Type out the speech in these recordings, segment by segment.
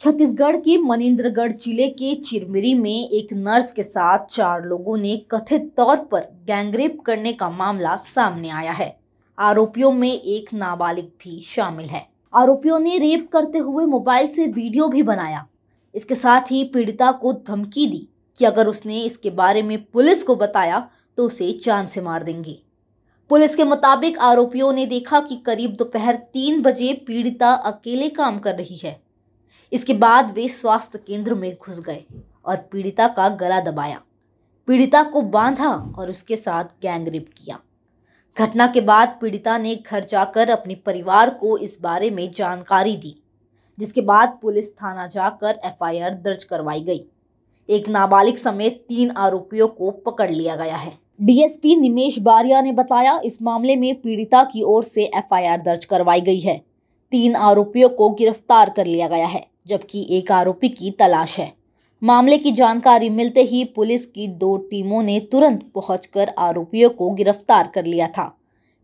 छत्तीसगढ़ के मनेन्द्रगढ़ ज़िले के चिरमिरी में एक नर्स के साथ चार लोगों ने कथित तौर पर गैंगरेप करने का मामला सामने आया है। आरोपियों में एक नाबालिग भी शामिल है। आरोपियों ने रेप करते हुए मोबाइल से वीडियो भी बनाया। इसके साथ ही पीड़िता को धमकी दी कि अगर उसने इसके बारे में पुलिस को बताया तो उसे जान से मार देंगे। पुलिस के मुताबिक आरोपियों ने देखा कि करीब दोपहर तीन बजे पीड़िता अकेले काम कर रही है। इसके बाद वे स्वास्थ्य केंद्र में घुस गए और पीड़िता का गला दबाया। पीड़िता को बांधा और उसके साथ गैंगरेप किया। घटना के बाद पीड़िता ने घर जाकर अपने परिवार को इस बारे में जानकारी दी, जिसके बाद पुलिस थाना जाकर एफआईआर दर्ज करवाई गई। एक नाबालिग समेत तीन आरोपियों को पकड़ लिया गया है। डीएसपी निमेश बारिया ने बताया, इस मामले में पीड़िता की ओर से एफआईआर दर्ज करवाई गई है। तीन आरोपियों को गिरफ़्तार कर लिया गया है। जबकि एक आरोपी की तलाश है। मामले की जानकारी मिलते ही पुलिस की दो टीमों ने तुरंत पहुंचकर आरोपियों को गिरफ़्तार कर लिया था।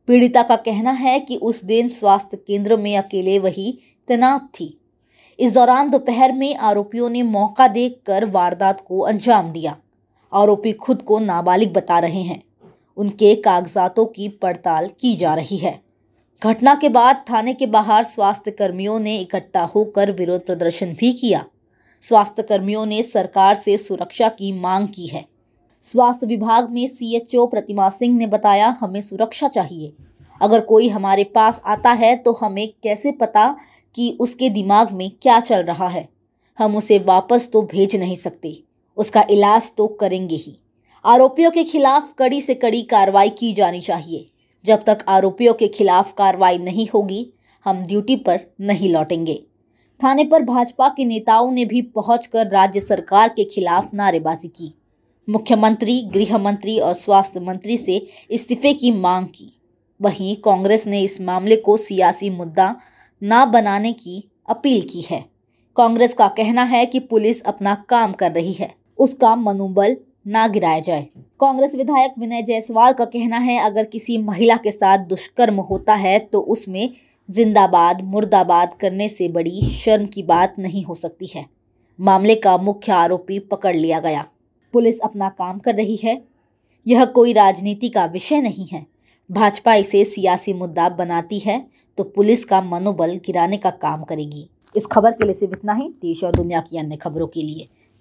पीड़िता का कहना है कि उस दिन स्वास्थ्य केंद्र में अकेले वही तैनात थी। इस दौरान दोपहर में आरोपियों ने मौका देखकर वारदात को अंजाम दिया। आरोपी खुद को नाबालिग बता रहे हैं। उनके कागजातों की पड़ताल की जा रही है। घटना के बाद थाने के बाहर स्वास्थ्य कर्मियों ने इकट्ठा होकर विरोध प्रदर्शन भी किया। स्वास्थ्य कर्मियों ने सरकार से सुरक्षा की मांग की है। स्वास्थ्य विभाग में सीएचओ प्रतिमा सिंह ने बताया, हमें सुरक्षा चाहिए। अगर कोई हमारे पास आता है तो हमें कैसे पता कि उसके दिमाग में क्या चल रहा है? हम उसे वापस तो भेज नहीं सकते। उसका इलाज तो करेंगे ही। आरोपियों के खिलाफ कड़ी से कड़ी कार्रवाई की जानी चाहिए। जब तक आरोपियों के खिलाफ कार्रवाई नहीं होगी, हम ड्यूटी पर नहीं लौटेंगे। थाने पर भाजपा के नेताओं ने भी पहुंचकर राज्य सरकार के खिलाफ नारेबाजी की। मुख्यमंत्री गृह मंत्री और स्वास्थ्य मंत्री से इस्तीफे की मांग की। वहीं कांग्रेस ने इस मामले को सियासी मुद्दा न बनाने की अपील की है। कांग्रेस का कहना है कि पुलिस अपना काम कर रही है। उसका मनोबल ना गिराया जाए। कांग्रेस विधायक विनय जायसवाल का कहना है, अगर किसी महिला के साथ दुष्कर्म होता है तो उसमें जिंदाबाद, मुर्दाबाद करने से बड़ी शर्म की बात नहीं हो सकती है। मामले का मुख्य आरोपी पकड़ लिया गया। पुलिस अपना काम कर रही है। यह कोई राजनीति का विषय नहीं है। भाजपा इसे सियासी मुद्दा बनाती है तो पुलिस का मनोबल गिराने का काम करेगी। इस खबर के लिए सिर्फ़ इतना ही। देश और दुनिया की अन्य खबरों के लिए